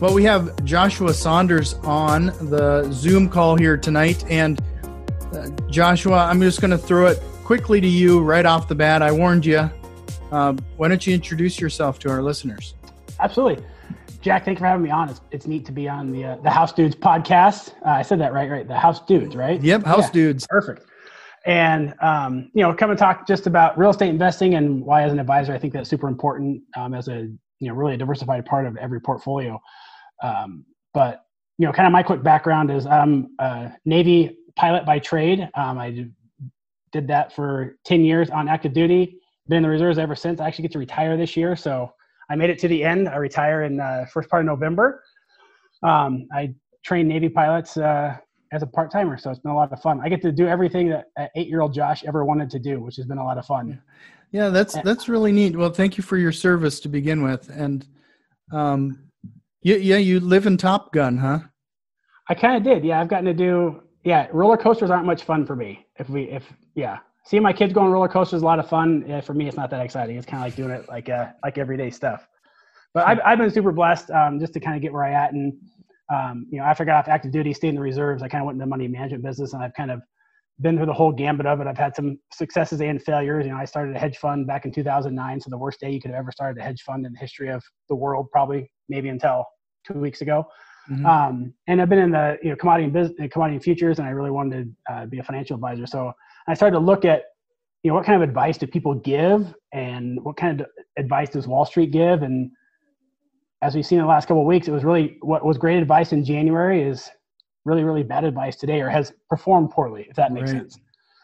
Well, we have Joshua Saunders on the Zoom call here tonight. And uh, Joshua, I'm just going to throw it quickly to you right off the bat. I warned you uh, why don't you introduce yourself to our listeners? Absolutely. Jack, thank you for having me on. It's, it's neat to be on the uh, the House Dudes podcast. Uh, I said that right, right? The House Dudes, right? Yep, House yeah, Dudes. Perfect. And um, you know, come and talk just about real estate investing and why, as an advisor, I think that's super important um, as a you know really a diversified part of every portfolio. Um, but you know, kind of my quick background is I'm a Navy pilot by trade. Um, I did that for ten years on active duty been in the reserves ever since. I actually get to retire this year, so I made it to the end. I retire in uh, first part of November. Um, I train Navy pilots uh, as a part timer, so it's been a lot of fun. I get to do everything that eight year old Josh ever wanted to do, which has been a lot of fun. Yeah, that's that's really neat. Well, thank you for your service to begin with, and um, yeah, yeah, you live in Top Gun, huh? I kind of did. Yeah, I've gotten to do. Yeah, roller coasters aren't much fun for me. If we, if yeah, seeing my kids go on roller coasters is a lot of fun. Yeah, for me, it's not that exciting. It's kind of like doing it like uh, like everyday stuff. But I've, I've been super blessed um, just to kind of get where I at. And um, you know, after I got off active duty, stayed in the reserves, I kind of went into the money management business, and I've kind of been through the whole gambit of it. I've had some successes and failures. You know, I started a hedge fund back in 2009, so the worst day you could have ever started a hedge fund in the history of the world, probably maybe until two weeks ago. Mm-hmm. Um, and I've been in the you know commodity and business, commodity and futures, and I really wanted to uh, be a financial advisor. So I started to look at you know what kind of advice do people give and what kind of advice does wall street give and as we've seen in the last couple of weeks it was really what was great advice in january is really really bad advice today or has performed poorly if that makes right. sense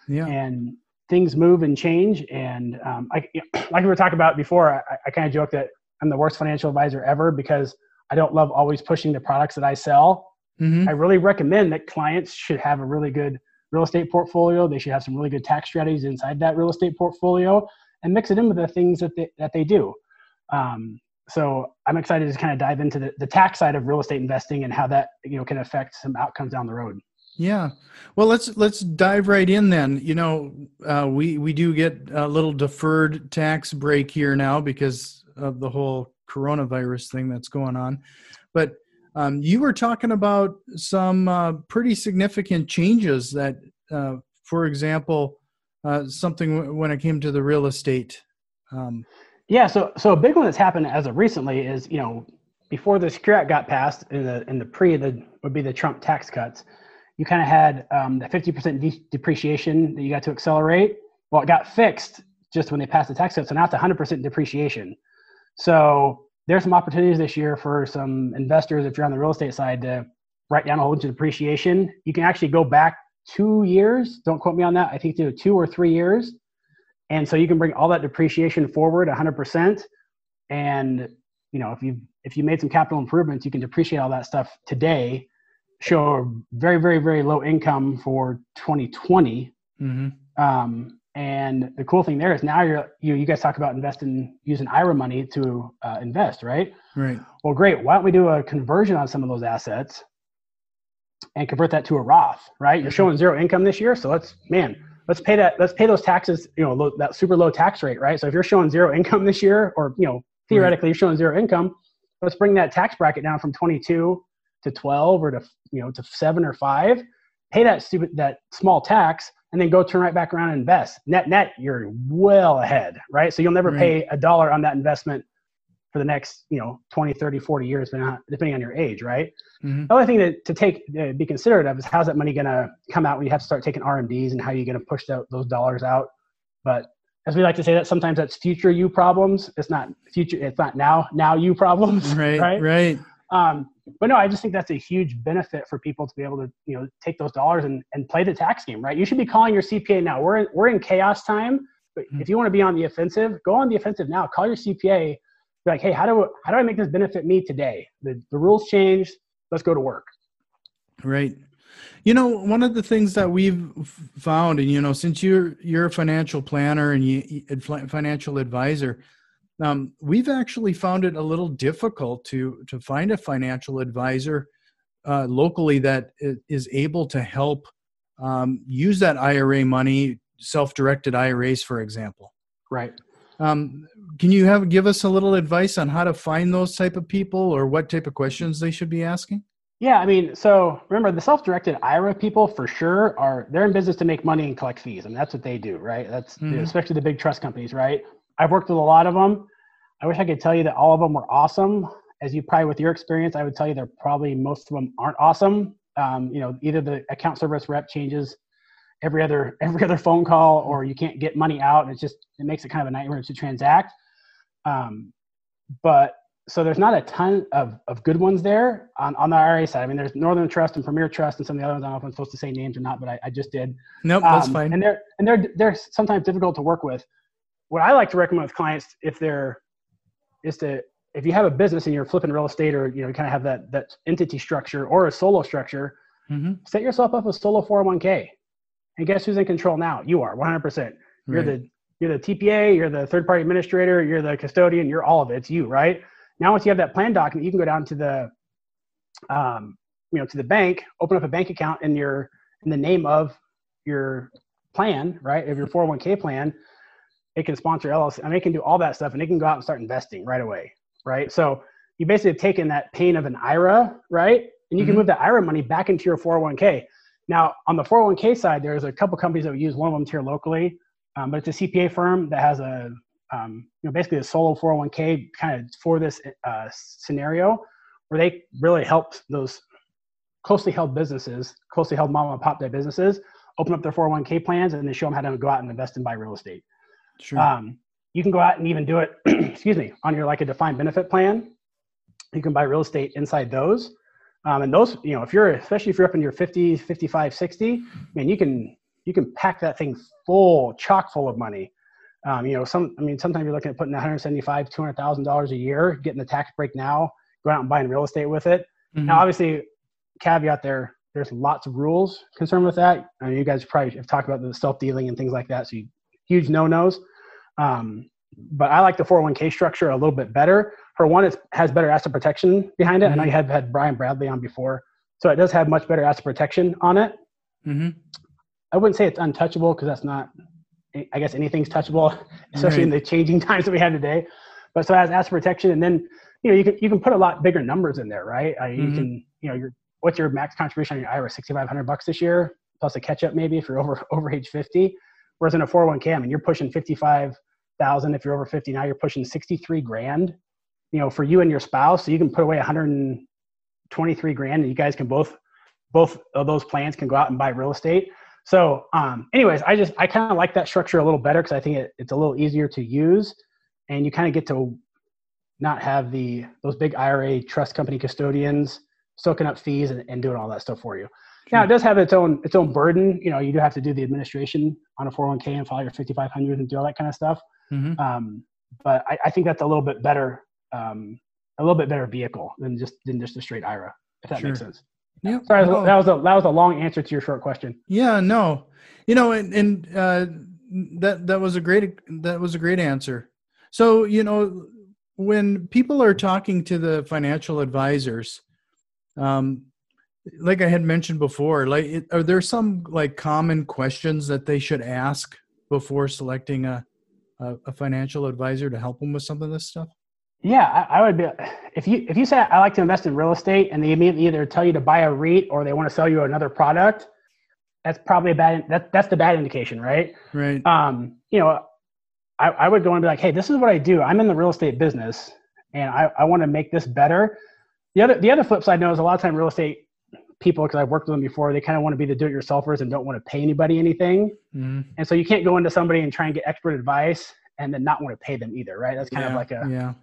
yeah and things move and change and um, I, like we were talking about before i, I kind of joke that i'm the worst financial advisor ever because i don't love always pushing the products that i sell mm-hmm. i really recommend that clients should have a really good real estate portfolio. They should have some really good tax strategies inside that real estate portfolio and mix it in with the things that they, that they do. Um, so I'm excited to kind of dive into the, the tax side of real estate investing and how that you know can affect some outcomes down the road. Yeah, well let's let's dive right in then. You know, uh, we we do get a little deferred tax break here now because of the whole coronavirus thing that's going on, but um, you were talking about some uh, pretty significant changes that, uh, for example, uh, something w- when it came to the real estate. Um, yeah, so so a big one that's happened as of recently is you know before the Secure Act got passed in the in the pre the would be the Trump tax cuts, you kind of had um, the fifty percent de- depreciation that you got to accelerate. Well, it got fixed just when they passed the tax cut, so now it's hundred percent depreciation. So there's some opportunities this year for some investors if you're on the real estate side to write down a whole bunch of depreciation. You can actually go back two years. Don't quote me on that. I think two or three years. And so you can bring all that depreciation forward 100%. And you know, if you if you made some capital improvements, you can depreciate all that stuff today. Show very very very low income for 2020. Mm-hmm. Um, and the cool thing there is now you're you you guys talk about investing using IRA money to uh, invest, right? Right. Well, great. Why don't we do a conversion on some of those assets and convert that to a Roth, right? You're showing zero income this year, so let's man, let's pay that. Let's pay those taxes. You know, low, that super low tax rate, right? So if you're showing zero income this year, or you know, theoretically right. you're showing zero income, let's bring that tax bracket down from 22 to 12 or to you know to seven or five. Pay that stupid that small tax and then go turn right back around and invest. Net net, you're well ahead, right? So you'll never right. pay a dollar on that investment for the next, you know, 20, 30, 40 years, depending on your age, right? Mm-hmm. The other thing to, to take, uh, be considerate of is how's that money going to come out when you have to start taking RMDs and how you're going to push that, those dollars out. But as we like to say that sometimes that's future you problems. It's not future. It's not now, now you problems. Right. Right. right. Um, but no, I just think that's a huge benefit for people to be able to, you know, take those dollars and, and play the tax game, right? You should be calling your CPA now. We're in, we're in chaos time, but mm-hmm. if you want to be on the offensive, go on the offensive now. Call your CPA. Be like, hey, how do how do I make this benefit me today? The the rules changed. Let's go to work. Right. You know, one of the things that we've found, and you know, since you're you're a financial planner and you financial advisor, um, we've actually found it a little difficult to to find a financial advisor uh, locally that is able to help um, use that IRA money, self-directed IRAs, for example. Right. Um, can you have give us a little advice on how to find those type of people or what type of questions they should be asking? Yeah, I mean, so remember the self-directed IRA people for sure are they're in business to make money and collect fees, and that's what they do, right? That's mm-hmm. especially the big trust companies, right? I've worked with a lot of them. I wish I could tell you that all of them were awesome. As you probably with your experience, I would tell you they're probably most of them aren't awesome. Um, you know, either the account service rep changes every other every other phone call, or you can't get money out, and it's just it makes it kind of a nightmare to transact. Um, but so there's not a ton of, of good ones there on, on the IRA side. I mean, there's Northern Trust and Premier Trust and some of the other ones. I don't know if I'm supposed to say names or not, but I, I just did. Nope, that's um, fine. And they're and they're they're sometimes difficult to work with. What I like to recommend with clients, if they're, is to if you have a business and you're flipping real estate or you know you kind of have that that entity structure or a solo structure, mm-hmm. set yourself up a solo 401k. And guess who's in control now? You are 100%. You're the you're the TPA, you're the third party administrator, you're the custodian, you're all of it. It's you, right? Now, once you have that plan document, you can go down to the, um, you know, to the bank, open up a bank account in your in the name of your plan, right? Of your 401k plan. It can sponsor LLC. I mean, it can do all that stuff, and it can go out and start investing right away, right? So you basically have taken that pain of an IRA, right? And you mm-hmm. can move that IRA money back into your 401k. Now, on the 401k side, there's a couple companies that we use. One of them's here locally, um, but it's a CPA firm that has a um, you know, basically a solo 401k kind of for this uh, scenario where they really help those closely held businesses, closely held mom and pop type businesses, open up their 401k plans and then show them how to go out and invest and buy real estate. Sure. Um, you can go out and even do it, excuse me, on your like a defined benefit plan. You can buy real estate inside those. Um, and those, you know, if you're, especially if you're up in your 50, 55, 60, man, you can, you can pack that thing full, chock full of money um, you know, some I mean, sometimes you're looking at putting 175, 200 thousand dollars a year, getting the tax break now, going out and buying real estate with it. Mm-hmm. Now, obviously, caveat there, there's lots of rules concerned with that. I mean, you guys probably have talked about the self dealing and things like that, so you, huge no nos. Um, but I like the 401k structure a little bit better. For one, it has better asset protection behind it. Mm-hmm. I know you had had Brian Bradley on before, so it does have much better asset protection on it. Mm-hmm. I wouldn't say it's untouchable because that's not I guess anything's touchable, especially right. in the changing times that we have today. But so as asset protection, and then you know you can you can put a lot bigger numbers in there, right? I mm-hmm. You can you know your what's your max contribution on your IRA? Sixty five hundred bucks this year plus a catch up maybe if you're over over age fifty. Whereas in a 401k, I mean you're pushing fifty five thousand. If you're over fifty now, you're pushing sixty three grand. You know for you and your spouse, so you can put away one hundred and twenty three grand, and you guys can both both of those plans can go out and buy real estate so, um, anyways, I just I kind of like that structure a little better because I think it, it's a little easier to use, and you kind of get to not have the those big IRA trust company custodians soaking up fees and, and doing all that stuff for you. Now it does have its own its own burden. You know, you do have to do the administration on a 401k and file your 5500 and do all that kind of stuff. Mm-hmm. Um, but I, I, think that's a little bit better, um, a little bit better vehicle than just than just a straight IRA, if that sure. makes sense. Yeah. Sorry, no. that was a that was a long answer to your short question. Yeah, no, you know, and, and uh, that that was a great that was a great answer. So you know, when people are talking to the financial advisors, um, like I had mentioned before, like are there some like common questions that they should ask before selecting a a, a financial advisor to help them with some of this stuff? Yeah, I, I, would be. If you if you say I like to invest in real estate, and they immediately either tell you to buy a REIT or they want to sell you another product, that's probably a bad. That that's the bad indication, right? Right. Um, you know, I, I would go and be like, hey, this is what I do. I'm in the real estate business, and I, I want to make this better. The other the other flip side, know is a lot of time real estate people, because I've worked with them before, they kind of want to be the do-it-yourselfers and don't want to pay anybody anything. Mm. And so you can't go into somebody and try and get expert advice and then not want to pay them either, right? That's kind yeah, of like a yeah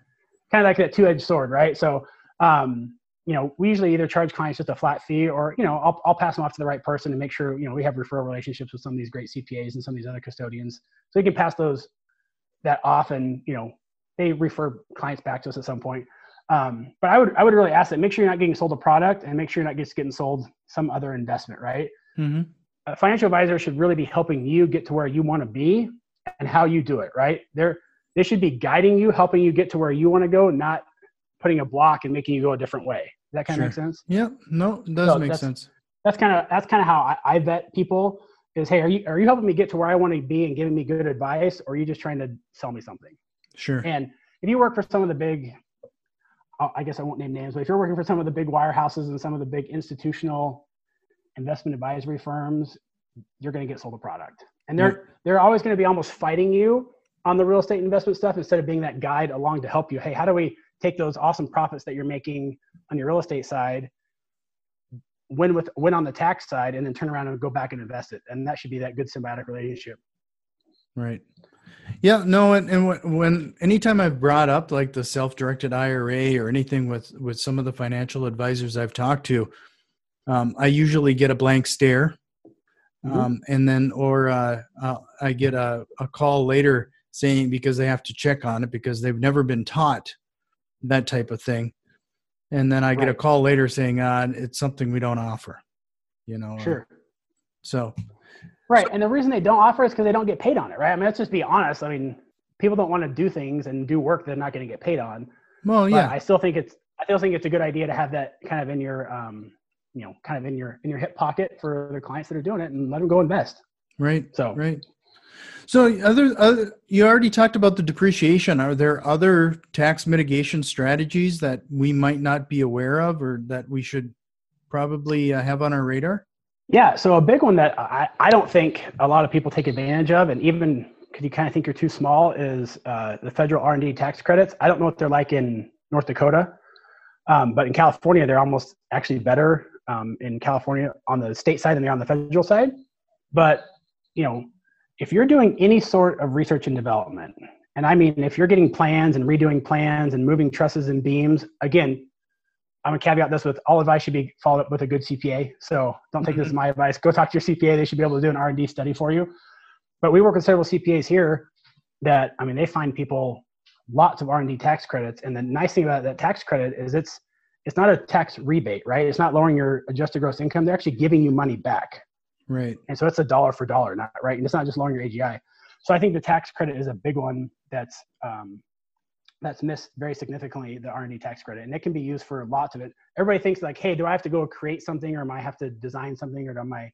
kind of like that two-edged sword, right? So, um, you know, we usually either charge clients just a flat fee, or you know, I'll I'll pass them off to the right person to make sure you know we have referral relationships with some of these great CPAs and some of these other custodians, so we can pass those that off, and you know, they refer clients back to us at some point. Um, but I would I would really ask that make sure you're not getting sold a product and make sure you're not just getting sold some other investment, right? Mm-hmm. A financial advisor should really be helping you get to where you want to be and how you do it, right? They're they should be guiding you, helping you get to where you want to go, not putting a block and making you go a different way. Does that kind Sure. of make sense? Yeah, no, it does So make sense. That's kind of that's kind of how I, I vet people is hey, are you are you helping me get to where I want to be and giving me good advice, or are you just trying to sell me something? Sure. And if you work for some of the big, I I guess I won't name names, but if you're working for some of the big wirehouses and some of the big institutional investment advisory firms, you're going to get sold a product. And they're they're always going to be almost fighting you on the real estate investment stuff instead of being that guide along to help you. Hey, how do we take those awesome profits that you're making on your real estate side, win with win on the tax side, and then turn around and go back and invest it? And that should be that good symbiotic relationship. Right. Yeah. No. And, and when- when anytime I've brought up like the self-directed IRA or anything with with some of the financial advisors I've talked to, um, I usually get a blank stare, Mhm. um, and then or uh, uh, I get a, a call later saying because they have to check on it because they've never been taught that type of thing, and then I get a call later saying uh, it's something we don't offer. You know. Sure. So Right. And the reason they don't offer is because they don't get paid on it, right? I mean, let's just be honest. I mean, people don't want to do things and do work they're not going to get paid on. well, But yeah. I still think it's I still think it's a good idea to have that kind of in your um, you know, kind of in your in your hip pocket for the clients that are doing it and let them go invest. Right. So Right. So other, other you already talked about the depreciation. Are there other tax mitigation strategies that we might not be aware of or that we should probably uh, have on our radar? Yeah, so a big one that I, I don't think a lot of people take advantage of, and even because you kind of think you're too small, is uh, the federal R&D tax credits. I don't know what they're like in North Dakota, um, but in California, they're almost actually better um, in California on the state side than they are on the federal side. But you know, if you're doing any sort of research and development, and I mean, if you're getting plans and redoing plans and moving trusses and beams, again, I'm gonna caveat this with all advice should be followed up with a good CPA. So don't take this as my advice. Go talk to your CPA. They should be able to do an R&D study for you. But we work with several CPAs here that I mean they find people lots of R&D tax credits. And the nice thing about that tax credit is it's it's not a tax rebate, right? It's not lowering your adjusted gross income. They're actually giving you money back. Right. And so it's a dollar for dollar, not right. And it's not just lowering your AGI. So I think the tax credit is a big one that's um, that's missed very significantly the R&D tax credit, and it can be used for lots of it. Everybody thinks like, hey, do I have to go create something, or am I have to design something, or am I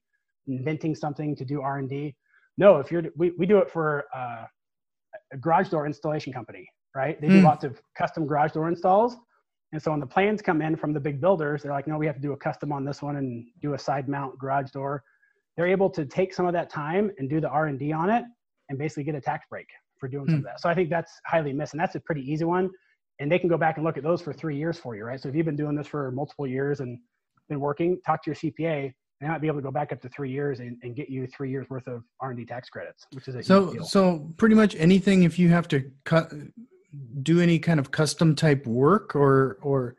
inventing something to do R&D? No, if you're we, we do it for uh, a garage door installation company, right? They do Hmm. lots of custom garage door installs. And so when the plans come in from the big builders, they're like, no, we have to do a custom on this one and do a side mount garage door they're able to take some of that time and do the r&d on it and basically get a tax break for doing some Hmm. of that. So i think that's highly missed and that's a pretty easy one. And they can go back and look at those for three years for you right? So if you've been doing this for multiple years and been working talk to your cpa they might be able to go back up to three years and, and get you three years worth of r&d tax credits which is a huge So deal. so pretty much anything if you have to cut do any kind of custom type work or or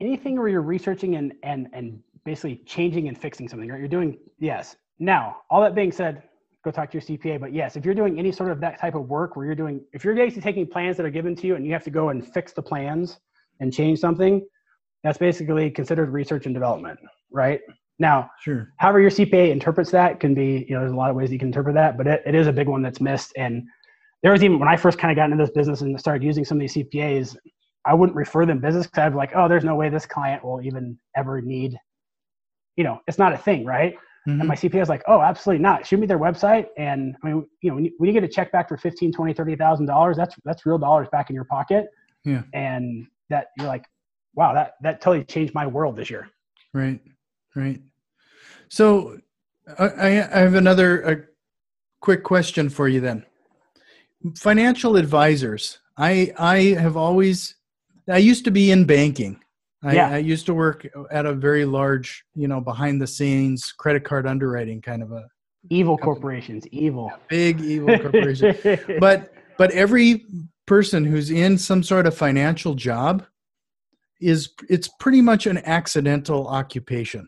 anything where you're researching and and and basically changing and fixing something right? You're doing yes. Now all that being said go talk to your cpa but yes if you're doing any sort of that type of work where you're doing if you're basically taking plans that are given to you and you have to go and fix the plans and change something that's basically considered research and development right? Now sure. however your cpa interprets that can be you know there's a lot of ways you can interpret that but it, it is a big one that's missed. And there was even when i first kind of got into this business and started using some of these cpas i wouldn't refer them business because i'd be like oh there's no way this client will even ever need you know it's not a thing right Mhm. and my cpa is like oh absolutely not shoot me their website and i mean you know when you, when you get a check back for 15 20 30 thousand dollars that's that's real dollars back in your pocket Yeah. and that you're like wow that that totally changed my world this year Right, right. So I, I I have another a quick question for you then. Financial advisors. I I have always I used to be in banking. I, Yeah. I used to work at a very large, you know, behind the scenes credit card underwriting kind of a evil Company. corporations evil big evil corporation. but but every person who's in some sort of financial job is it's pretty much an accidental occupation.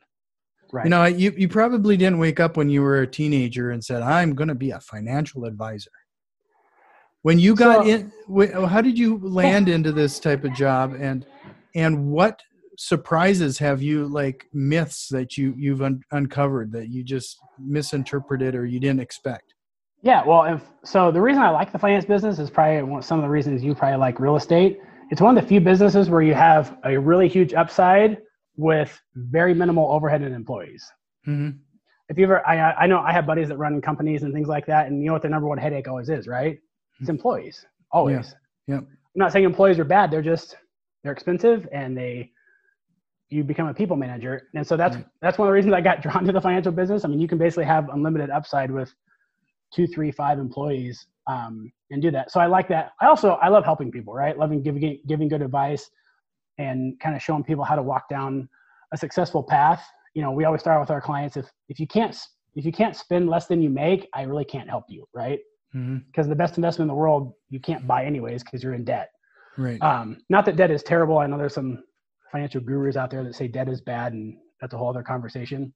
right You know, you, you probably didn't wake up when you were a teenager and said, I'm going to be a financial advisor. when you got So- in how did you land into this type of job and and what surprises have you like myths that you you've un- uncovered that you just misinterpreted or you didn't expect Yeah, well, if, so the reason I like the finance business is probably one, some of the reasons you probably like real estate. It's one of the few businesses where you have a really huge upside with very minimal overhead and employees. mm-hmm. If you ever, I, I know I have buddies that run companies and things like that, and you know what the number one headache always is, right? It's employees, always. Yep. I'm not saying employees are bad; they're just they're expensive, and they you become a people manager, and so that's Right. that's one of the reasons I got drawn to the financial business. I mean, you can basically have unlimited upside with two, three, five employees um, and do that. So I like that. I also I love helping people, right? Loving giving giving good advice and kind of showing people how to walk down a successful path. You know, we always start with our clients if if you can't if you can't spend less than you make, I really can't help you, right? Mm-hmm. Because the best investment in the world you can't buy anyways because you're in debt. Right Um, not that debt is terrible. I know there's some financial gurus out there that say debt is bad, and that's a whole other conversation.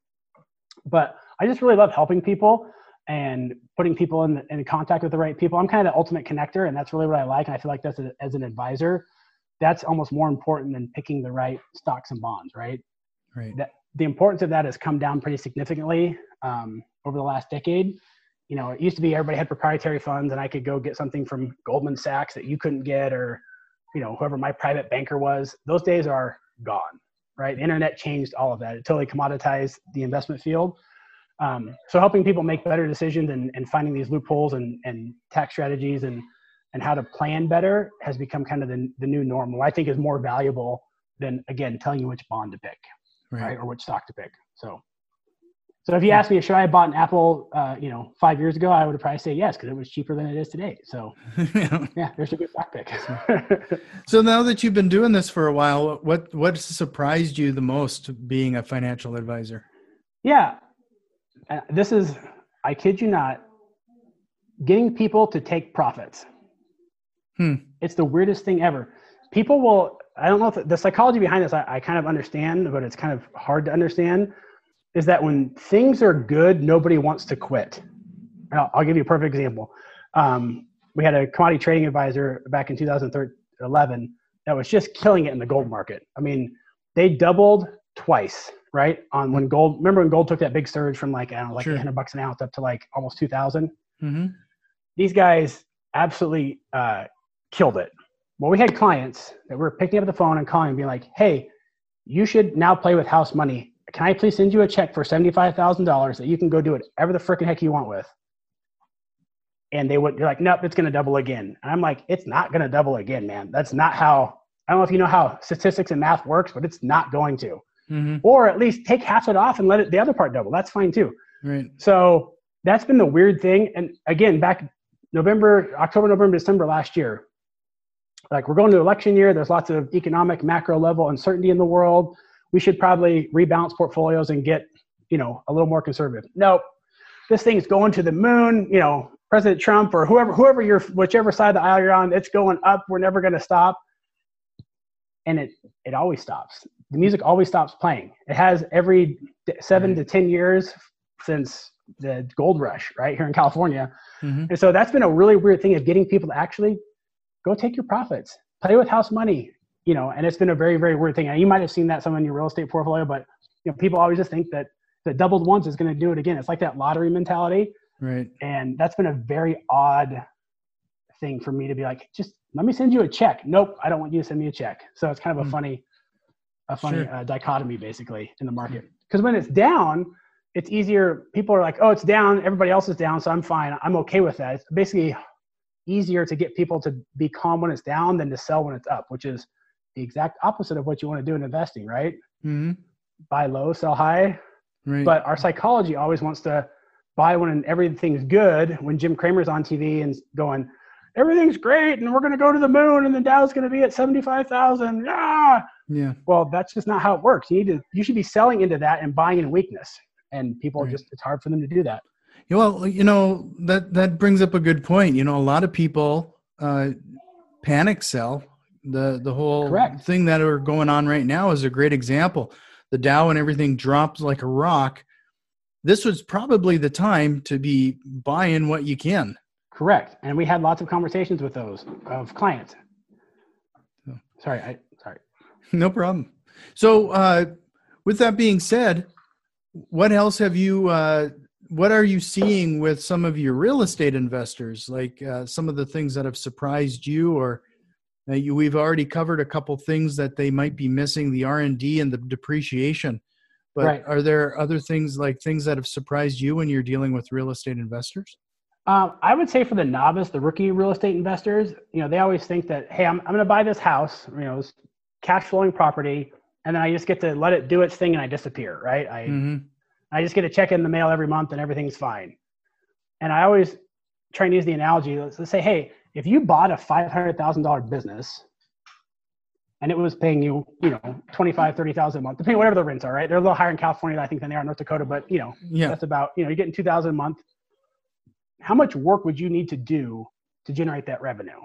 But I just really love helping people and putting people in, in contact with the right people. I'm kind of the ultimate connector, and that's really what I like. And I feel like that's a, as an advisor, that's almost more important than picking the right stocks and bonds, right? right that the importance of that has come down pretty significantly um, over the last decade. You know, it used to be everybody had proprietary funds, and I could go get something from Goldman Sachs that you couldn't get, or you know, whoever my private banker was. Those days are gone, right? The internet changed all of that. It totally commoditized the investment field. Um, so helping people make better decisions and, and finding these loopholes and, and tax strategies and and how to plan better has become kind of the, the new normal. I think is more valuable than again telling you which bond to pick right, right? Or which stock to pick. So, so if you ask me, should I have bought an Apple, uh, you know, five years ago, I would probably say yes because it was cheaper than it is today. So, yeah, there's a good stock pick. so now that you've been doing this for a while what what surprised you the most being a financial advisor yeah, uh, this is, I kid you not, getting people to take profits. Hmm. It's the weirdest thing ever. People will, I don't know if the psychology behind this, I, I kind of understand, but it's kind of hard to understand. Is that when things are good, nobody wants to quit. And I'll, I'll give you a perfect example. Um, we had a commodity trading advisor back in 2011 that was just killing it in the gold market. I mean, they doubled twice, right? On when gold, remember when gold took that big surge from like, I don't know, like Sure. 800 bucks an ounce up to like almost 2000? mm-hmm. these guys absolutely uh, killed it. Well, we had clients that were picking up the phone and calling and being like, hey, you should now play with house money. Can I please send you a check for $75,000 that you can go do whatever the freaking heck you want with? And they would, they're like, nope, it's going to double again. And I'm like, it's not going to double again, man. That's not how, I don't know if you know how statistics and math works, but it's not going to. Mm-hmm. Or at least take half it off and let it, the other part double. That's fine too. right So that's been the weird thing. And again, back November, October, November, December last year, like we're going to election year. There's lots of economic macro level uncertainty in the world. We should probably rebalance portfolios and get, you know, a little more conservative. Nope. This thing's going to the moon, you know, President Trump or whoever, whoever you're, whichever side of the aisle you're on, it's going up. We're never going to stop. And it, it always stops. The music always stops playing. It has every seven to 10 years since the gold rush right here in California. mm-hmm. And so that's been a really weird thing of getting people to actually go take your profits, play with house money, you know, and it's been a very, very weird thing. And you might have seen that some in your real estate portfolio, but you know, people always just think that the doubled once is going to do it again. It's like that lottery mentality. right And that's been a very odd thing for me to be like, just let me send you a check. Nope, I don't want you to send me a check. So it's kind of a Hmm. funny, a funny Sure. uh, dichotomy basically in the market. Because when it's down, it's easier. People are like, oh, it's down. Everybody else is down, so I'm fine. I'm okay with that. It's basically easier to get people to be calm when it's down than to sell when it's up, which is the exact opposite of what you want to do in investing, right? mm-hmm. Buy low, sell high. right But our psychology always wants to buy when everything's good. When Jim Cramer's on TV and going, everything's great, and we're going to go to the moon, and the Dow's going to be at seventy-five thousand. Yeah. yeah Well, that's just not how it works. You need to. You should be selling into that and buying in weakness. And people Right. just it's hard for them to do that. Well, you know that that brings up a good point. You know, a lot of people uh, panic sell. The the whole Correct. thing that are going on right now is a great example. The Dow and everything drops like a rock. This was probably the time to be buying what you can. Correct. And we had lots of conversations with those of clients. Sorry, I sorry. No problem. So, uh, with that being said, what else have you? Uh, what are you seeing with some of your real estate investors? Like uh, some of the things that have surprised you, or uh, you, we've already covered a couple things that they might be missing: the R and D and the depreciation. But Right. are there other things like things that have surprised you when you're dealing with real estate investors? Um, I would say for the novice, the rookie real estate investors, you know, they always think that, hey, I'm, I'm going to buy this house, you know, cash flowing property, and then I just get to let it do its thing and I disappear, right? I, Mm-hmm. I just get a check in the mail every month and everything's fine. And I always try and use the analogy. Let's, let's say, hey, if you bought a $500,000 business and it was paying you, you know, 25, 30,000 a month, depending whatever the rents are, right? They're a little higher in California, I think, than they are in North Dakota, but you know, Yeah. that's about, you know, you're getting 2000 a month. How much work would you need to do to generate that revenue?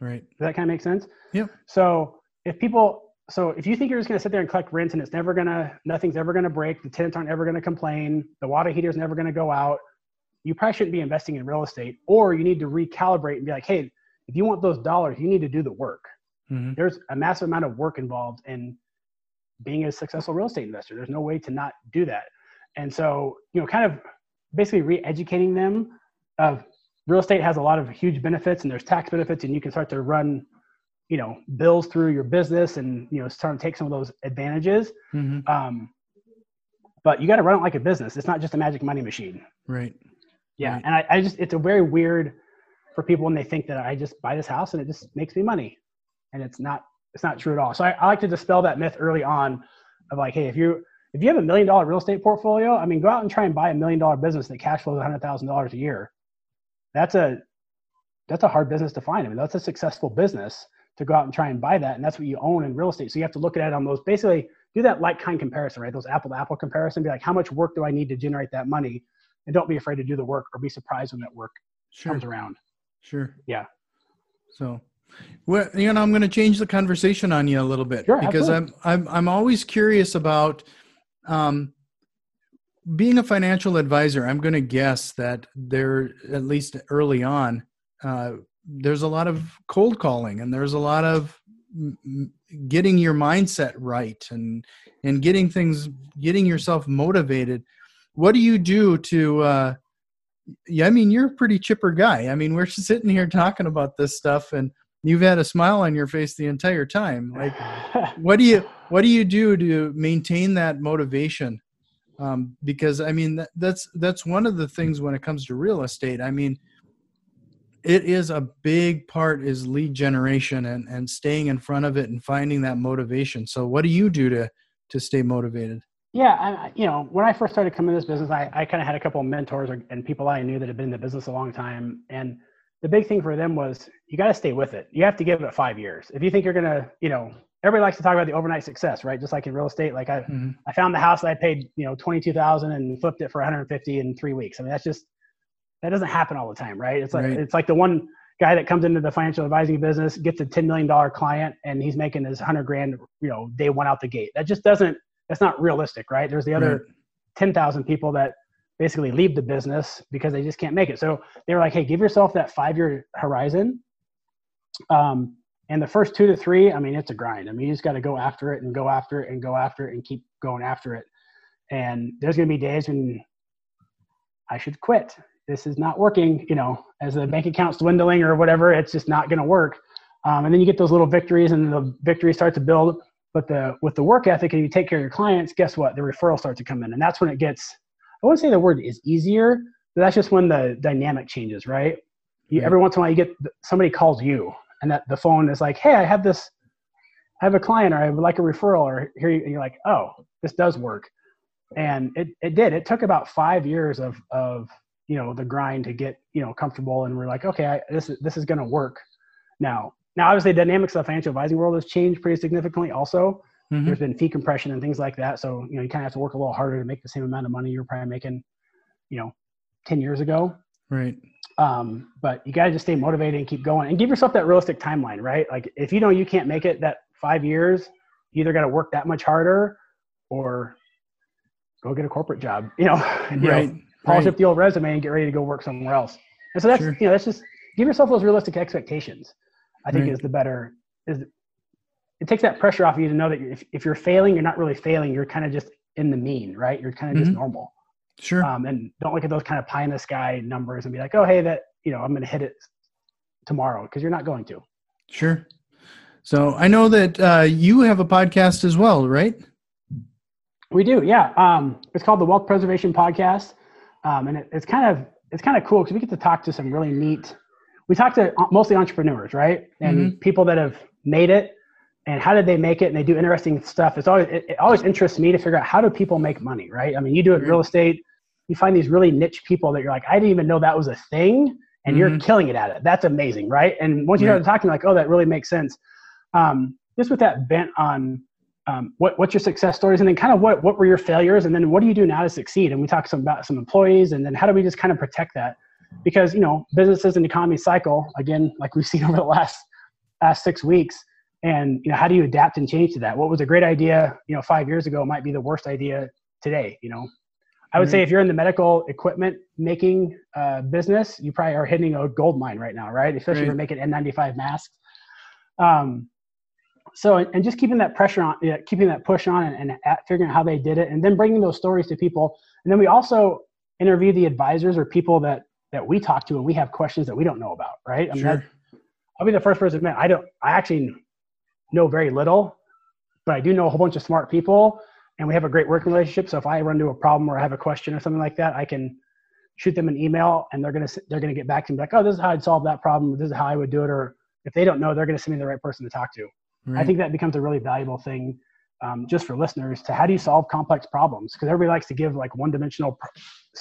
Right. Does that kind of make sense? Yep. So if people, so if you think you're just going to sit there and collect rents and it's never going to, nothing's ever going to break, the tenants aren't ever going to complain, the water heater's never going to go out, you probably shouldn't be investing in real estate. Or you need to recalibrate and be like, hey, if you want those dollars, you need to do the work. Mm-hmm. There's a massive amount of work involved in being a successful real estate investor. There's no way to not do that. And so, you know, kind of basically re-educating them of real estate has a lot of huge benefits and there's tax benefits and you can start to run, you know, bills through your business and, you know, start to take some of those advantages. Mm-hmm. Um, but you got to run it like a business. It's not just a magic money machine. Right. Yeah. Right. And I, I just, it's a very weird for people when they think that I just buy this house and it just makes me money. And it's not, it's not true at all. So I, I like to dispel that myth early on of like, hey, if you, if you have a million dollar real estate portfolio, I mean, go out and try and buy a million dollar business that cash flows $100,000 a year. That's a, that's a hard business to find. I mean, that's a successful business to go out and try and buy that. And that's what you own in real estate. So you have to look at it on those, basically do that like kind comparison, right? Those apple to apple comparison, be like, how much work do I need to generate that money? And don't be afraid to do the work or be surprised when that work Sure. comes around. Sure. Yeah. So, well, you know, I'm going to change the conversation on you a little bit Sure, because I'm I'm I'm always curious about um, being a financial advisor. I'm going to guess that there, at least early on, uh, there's a lot of cold calling and there's a lot of getting your mindset right and and getting things, getting yourself motivated. What do you do to? Uh, yeah, I mean, you're a pretty chipper guy. I mean, we're sitting here talking about this stuff, and you've had a smile on your face the entire time. Like, what do you what do you do to maintain that motivation? Um, because I mean, that, that's that's one of the things when it comes to real estate. I mean, it is a big part is lead generation and and staying in front of it and finding that motivation. So, what do you do to to stay motivated? Yeah, I, you know, when I first started coming to this business, I, I kind of had a couple of mentors or, and people I knew that had been in the business a long time. And the big thing for them was you got to stay with it. You have to give it five years. If you think you're going to, you know, everybody likes to talk about the overnight success, right? Just like in real estate, like I, Mhm. I found the house that I paid, you know, 22,000 and flipped it for 150 in three weeks. I mean, that's just, that doesn't happen all the time, right? It's like, Right. it's like the one guy that comes into the financial advising business, gets a $10 million client and he's making his 100 grand, you know, day one out the gate. That just doesn't, that's not realistic, right? There's the other Right. 10,000 people that basically leave the business because they just can't make it. So they were like, hey, give yourself that five year horizon. Um, and the first two to three, I mean, it's a grind. I mean, you just got to go after it and go after it and go after it and keep going after it. And there's going to be days when I should quit. This is not working, you know, as the bank account's dwindling or whatever, it's just not going to work. Um, and then you get those little victories and the victories start to build. But the with the work ethic and you take care of your clients, guess what? The referrals start to come in. And that's when it gets, I wouldn't say the word is easier, but that's just when the dynamic changes, right? You, Right. Every once in a while you get somebody calls you and that the phone is like, hey, I have this, I have a client or I would like a referral or here you, and you're like, oh, this does work. And it, it did. It took about five years of, of, you know, the grind to get, you know, comfortable. And we're like, okay, I, this is, this is going to work now. Now, obviously the dynamics of the financial advising world has changed pretty significantly also. Mhm. There's been fee compression and things like that. So, you know, you kind of have to work a little harder to make the same amount of money you were probably making, you know, 10 years ago. Right. Um, but you got to just stay motivated and keep going and give yourself that realistic timeline, right? Like if you know you can't make it that five years, you either got to work that much harder or go get a corporate job, you know, you know, Right. polish right. up the old resume and get ready to go work somewhere else. And so that's Sure. you know that's just give yourself those realistic expectations. I think Right. is the better is it takes that pressure off of you to know that if, if you're failing, you're not really failing. You're kind of just in the mean, right? You're kind of just Mhm. normal. Sure. Um, and don't look at those kind of pie in the sky numbers and be like, oh, hey, that you know I'm going to hit it tomorrow because you're not going to. Sure. So I know that uh, you have a podcast as well, right? We do, yeah. Um, it's called the Wealth Preservation Podcast, um, and it, it's kind of it's kind of cool because we get to talk to some really neat. We talk to uh, mostly entrepreneurs, right, and people that have made it, and how did they make it, and they do interesting stuff. It's always it, it always interests me to figure out how do people make money, right? I mean, you do it in real estate, you find these really niche people that you're like, I didn't even know that was a thing, and you're Mhm. killing it at it. That's amazing, right? And once you start talking, like, oh, that really makes sense. Um, just with that bent on um, what, what's your success stories and then kind of what, what were your failures and then what do you do now to succeed and we talk some about some employees and then how do we just kind of protect that because you know businesses and economy cycle again like we've seen over the last last six weeks. And you know how do you adapt and change to that? What was a great idea you know five years ago might be the worst idea today you know? I would say if you're in the medical equipment making uh, business you probably are hitting a gold mine right now right? Especially if you're making n95 masks. Um, so and just keeping that pressure on yeah, keeping that push on and, and at figuring out how they did it and then bringing those stories to people. And then we also interview the advisors or people that that we talk to and we have questions that we don't know about right? I mean, sure. I'll be the first person to admit i don't i actually know very little but i do know a whole bunch of smart people and we have a great working relationship. So if i run into a problem or i have a question or something like that i can shoot them an email and they're going to they're to get back to me like oh this is how i'd solve that problem. This is how i would do it. Or if they don't know they're going to send me the right person to talk to. I think that becomes a really valuable thing um, just for listeners to how do you solve complex problems? Because everybody likes to give like one dimensional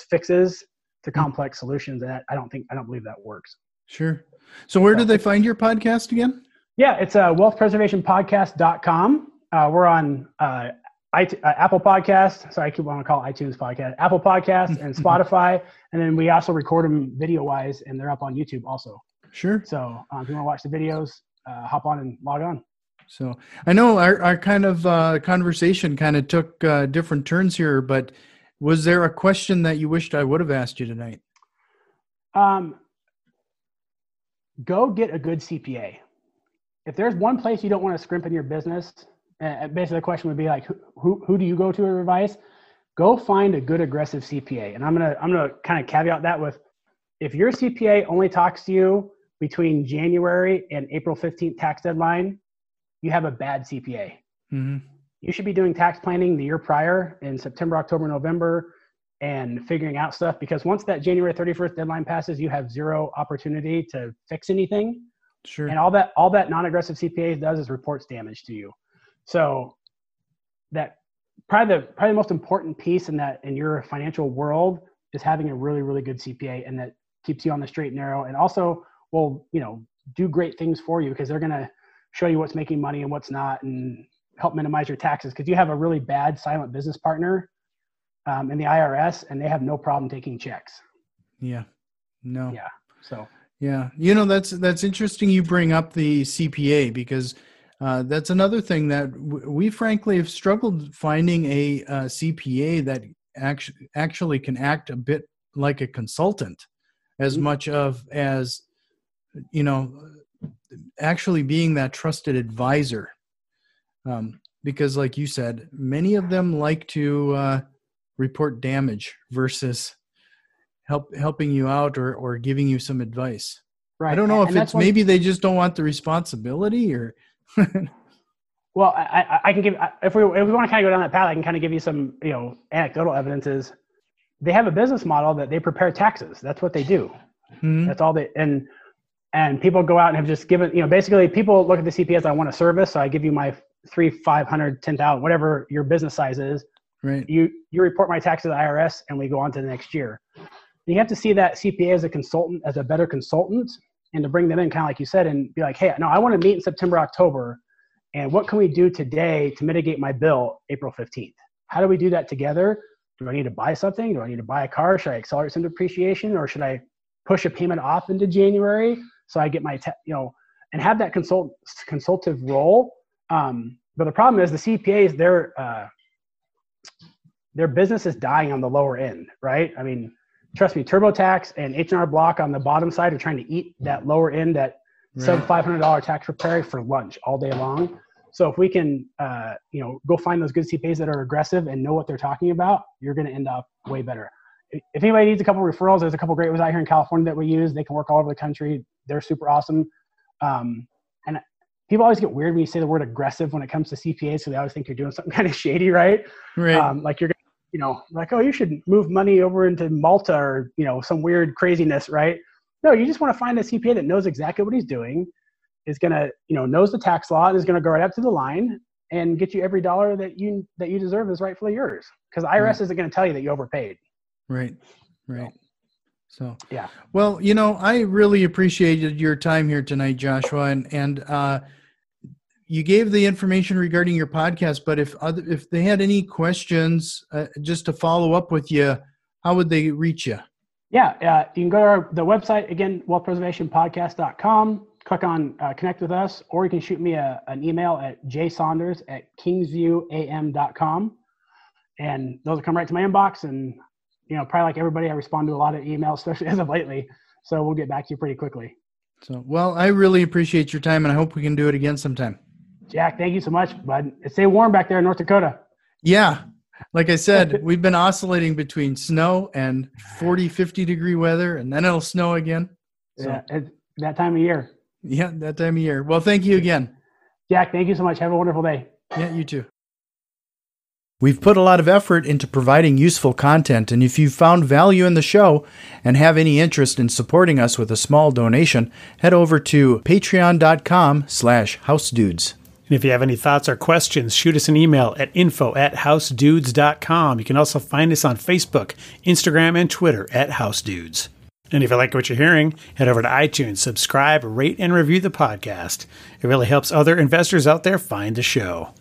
fixes to complex solutions. And that, I don't think, I don't believe that works. Sure. So where do they find your podcast again? Yeah, it's uh, wealthpreservationpodcast.com. Uh, we're on uh, IT, uh, Apple Podcast. Sorry, I keep wanting to call it iTunes Podcast. Apple Podcast and Spotify. And then we also record them video wise and they're up on YouTube also. Sure. So um, if you want to watch the videos, uh, hop on and log on. So I know our, our kind of uh, conversation kind of took uh, different turns here, but was there a question that you wished I would have asked you tonight? Um, go get a good CPA. If there's one place you don't want to scrimp in your business, uh, basically the question would be like, who, who, who do you go to for advice? Go find a good aggressive CPA. And I'm gonna I'm gonna kind of caveat that with, if your CPA only talks to you between January and April 15th tax deadline, you have a bad CPA hmm you should be doing tax planning the year prior in September, October, November, and figuring out stuff because once that January 31st deadline passes, you have zero opportunity to fix anything. Sure. And all that all that non-aggressive CPA does is reports damage to you. So that probably the probably the most important piece in that in your financial world is having a really really good CPA and that keeps you on the straight and narrow and also will you know do great things for you because they're going to show you what's making money and what's not and help minimize your taxes because you have a really bad silent business partner um, in the IRS and they have no problem taking checks. Yeah. No. Yeah. So Yeah, you know that's that's interesting. You bring up the CPA because uh, that's another thing that w- we frankly have struggled finding a uh, CPA that actually actually can act a bit like a consultant, as Mhm. much of as you know, actually being that trusted advisor. Um, because, like you said, many of them like to uh, report damage versus help helping you out or or giving you some advice. right. I don't know And- if and it's maybe they just don't want the responsibility or Well, I, I, can give if we if we want to kind of go down that path, I can kind of give you some you know anecdotal evidences. They have a business model that they prepare taxes. That's what they do. Hmm, That's all they and and people go out and have just given you know basically people look at the CPAs. I want a service, so I give you my three, five hundred, ten thousand, whatever your business size is. right. You you report my tax to the IRS, and we go on to the next year. You have to see that CPA as a consultant, as a better consultant, and to bring them in, kind of like you said, and be like, hey, no, I want to meet in September, October, and what can we do today to mitigate my bill April 15th? How do we do that together? Do I need to buy something? Do I need to buy a car? Should I accelerate some depreciation, or should I push a payment off into January so I get my, te- you know, and have that consult consultative role? Um, but the problem is the CPAs, they're uh, their business is dying on the lower end, right? I mean, trust me, TurboTax and H&R Block on the bottom side are trying to eat that lower end, that sub $500 tax preparer for lunch all day long. So if we can, uh, you know, go find those good CPAs that are aggressive and know what they're talking about, you're going to end up way better. If anybody needs a couple referrals, there's a couple great ones out here in California that we use. They can work all over the country. They're super awesome. Um, and people always get weird when you say the word aggressive when it comes to CPAs, so they always think you're doing something kind of shady, right? Right. Um, like you're, you know, like oh, you should move money over into Malta or you know some weird craziness, right? No, you just want to find a CPA that knows exactly what he's doing is going to you know knows the tax law and is going to go right up to the line and get you every dollar that you that you deserve is rightfully yours because IRS right. isn't going to tell you that you overpaid. Right. Right. So yeah. Well, you know, I really appreciated your time here tonight, Joshua, and and uh, you gave the information regarding your podcast. But if other if they had any questions, uh, just to follow up with you, how would they reach you? Yeah, uh, you can go to our, the website again, wealthpreservationpodcast.com click on uh, connect with us, or you can shoot me a, an email at jsaunders at kingsviewam.com. And those will come right to my inbox. And, you know, probably like everybody, I respond to a lot of emails, especially as of lately. So we'll get back to you pretty quickly. So, well, I really appreciate your time and I hope we can do it again sometime. Jack, thank you so much, bud. Stay warm back there in North Dakota. Yeah. Like I said, we've been oscillating between snow and 40, 50 degree weather, and then it'll snow again. So. Yeah, that time of year. Yeah, that time of year. Well, thank you again. Jack, thank you so much. Have a wonderful day. Yeah, you too. We've put a lot of effort into providing useful content, and if you've found value in the show and have any interest in supporting us with a small donation, head over to patreon.com slash housedudes. And if you have any thoughts or questions, shoot us an email at info at housedudes.com. You can also find us on Facebook, Instagram, and Twitter at housedudes. And if you like what you're hearing, head over to iTunes, subscribe, rate, and review the podcast. It really helps other investors out there find the show.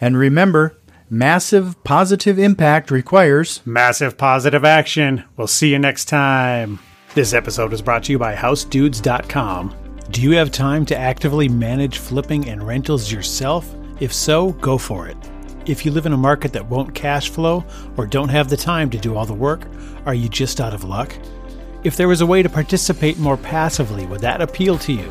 And remember, massive positive impact requires massive positive action. We'll see you next time. This episode was brought to you by HouseDudes.com. Do you have time to actively manage flipping and rentals yourself? If so, go for it. If you live in a market that won't cash flow or don't have the time to do all the work, are you just out of luck? If there was a way to participate more passively, would that appeal to you?